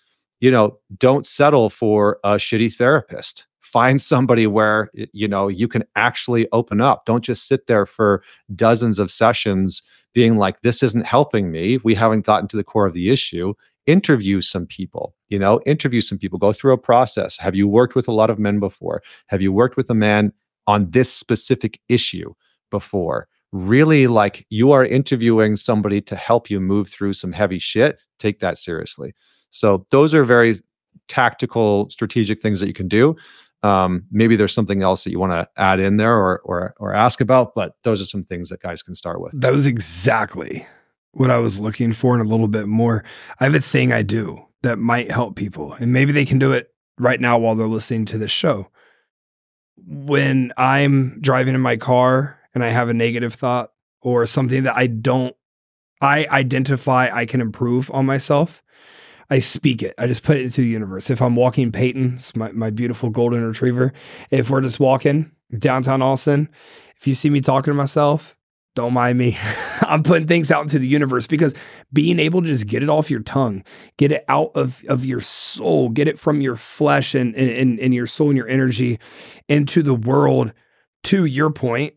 you know, don't settle for a shitty therapist. Find somebody where you know you can actually open up. Don't just sit there for dozens of sessions being like this isn't helping me. We haven't gotten to the core of the issue. Interview some people you know interview some people go through a process. Have you worked with a lot of men before? Have you worked with a man on this specific issue before? Really like you are interviewing somebody to help you move through some heavy shit take that seriously. So those are very tactical strategic things that you can do um, maybe there's something else that you want to add in there or, or or ask about but those are some things that guys can start with that was exactly what I was looking for and a little bit more. I have a thing I do that might help people, and maybe they can do it right now while they're listening to this show. When I'm driving in my car and I have a negative thought or something that I don't, I identify I can improve on myself. I speak it. I just put it into the universe. If I'm walking Peyton, my, my beautiful golden retriever, if we're just walking downtown Austin, if you see me talking to myself, don't mind me. <laughs> I'm putting things out into the universe because being able to just get it off your tongue, get it out of, of your soul, get it from your flesh and, and, and your soul and your energy into the world, to your point,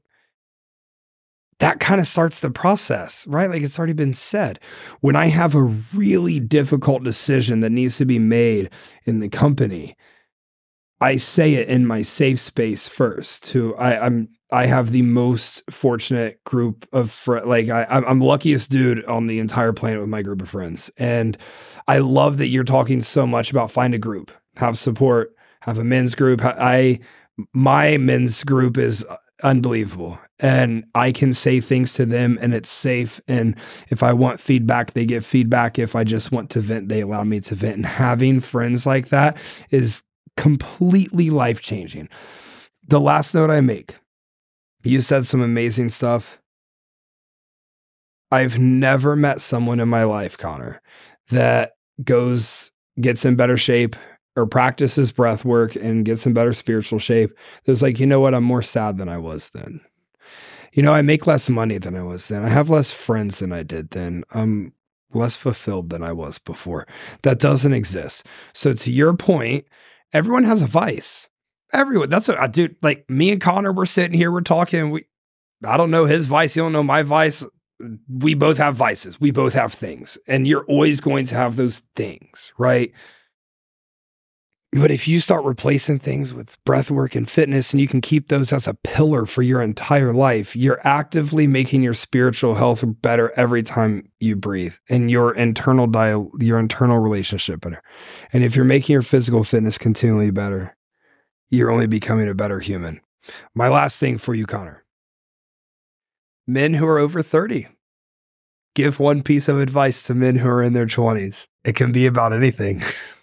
that kind of starts the process, right? Like it's already been said. When I have a really difficult decision that needs to be made in the company, I say it in my safe space first. To I, I'm I have the most fortunate group of friends. Like I, I'm luckiest dude on the entire planet with my group of friends, and I love that you're talking so much about find a group, have support, have a men's group. I my men's group is uh, unbelievable, and I can say things to them, and it's safe. And if I want feedback, they get feedback. If I just want to vent, they allow me to vent. And having friends like that is completely life changing. The last note I make you said some amazing stuff. I've never met someone in my life, Connor, that goes, gets in better shape or practices breath work and gets in better spiritual shape. There's like, you know what? I'm more sad than I was then. You know, I make less money than I was then. I have less friends than I did then. I'm less fulfilled than I was before. That doesn't exist. So, to your point, everyone has a vice everyone. That's a dude. Like me and Connor, we're sitting here, we're talking. We, I don't know his vice. You don't know my vice. We both have vices. We both have things, and you're always going to have those things, right? But if you start replacing things with breath work and fitness, and you can keep those as a pillar for your entire life, you're actively making your spiritual health better every time you breathe, and your internal dial, your internal relationship better. And if you're making your physical fitness continually better, you're only becoming a better human. My last thing for you, Connor men who are over 30, give one piece of advice to men who are in their 20s. It can be about anything. <laughs>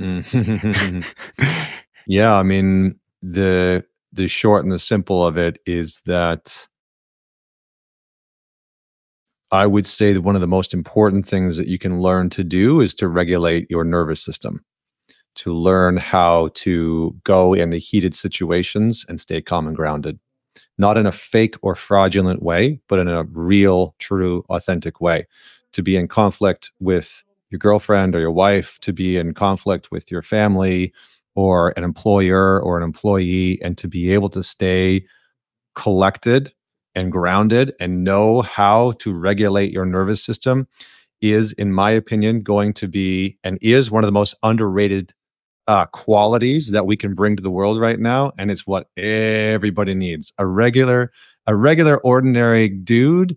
Mm-hmm. <laughs> yeah, I mean, the the short and the simple of it is that I would say that one of the most important things that you can learn to do is to regulate your nervous system to learn how to go into heated situations and stay calm and grounded. Not in a fake or fraudulent way, but in a real, true, authentic way. To be in conflict with your girlfriend or your wife, to be in conflict with your family or an employer or an employee, and to be able to stay collected and grounded and know how to regulate your nervous system is, in my opinion, going to be and is one of the most underrated uh, qualities that we can bring to the world right now, and it's what everybody needs: a regular, a regular, ordinary dude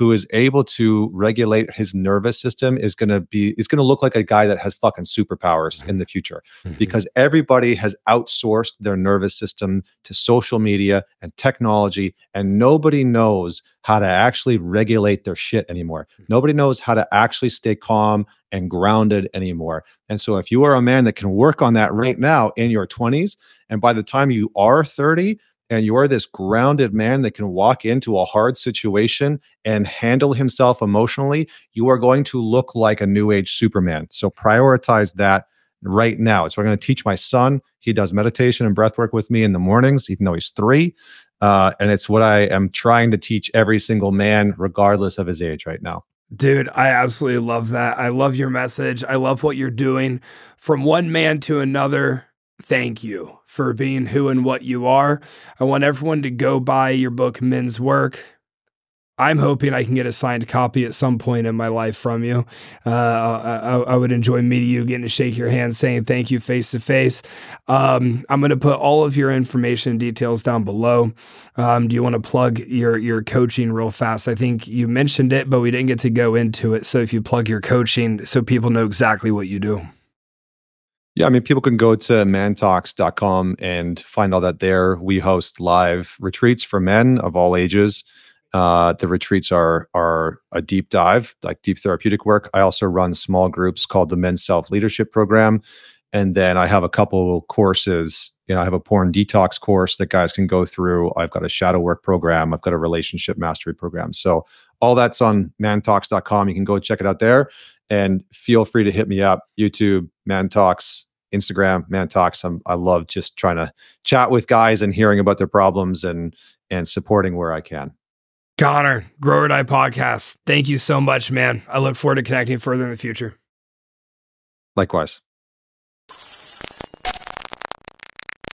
who is able to regulate his nervous system is going to be is going to look like a guy that has fucking superpowers mm-hmm. in the future mm-hmm. because everybody has outsourced their nervous system to social media and technology and nobody knows how to actually regulate their shit anymore mm-hmm. nobody knows how to actually stay calm and grounded anymore and so if you are a man that can work on that right now in your 20s and by the time you are 30 and you are this grounded man that can walk into a hard situation and handle himself emotionally, you are going to look like a new age Superman. So prioritize that right now. So I'm going to teach my son. He does meditation and breath work with me in the mornings, even though he's three. Uh, and it's what I am trying to teach every single man, regardless of his age right now. Dude, I absolutely love that. I love your message. I love what you're doing from one man to another thank you for being who and what you are. I want everyone to go buy your book, Men's Work. I'm hoping I can get a signed copy at some point in my life from you. Uh, I, I, would enjoy meeting you, getting to shake your hand, saying thank you face to face. Um, I'm going to put all of your information and details down below. Um, do you want to plug your your coaching real fast? I think you mentioned it, but we didn't get to go into it. So if you plug your coaching, so people know exactly what you do. Yeah, I mean, people can go to mantalks.com and find all that there. We host live retreats for men of all ages. Uh, the retreats are are a deep dive, like deep therapeutic work. I also run small groups called the Men's Self Leadership Program, and then I have a couple courses. You know, I have a porn detox course that guys can go through. I've got a shadow work program. I've got a relationship mastery program. So all that's on mantalks.com. You can go check it out there, and feel free to hit me up. YouTube, Man Talks, Instagram, Man Talks. I'm, I love just trying to chat with guys and hearing about their problems and and supporting where I can. Connor, Grow or Die podcast. Thank you so much, man. I look forward to connecting further in the future. Likewise.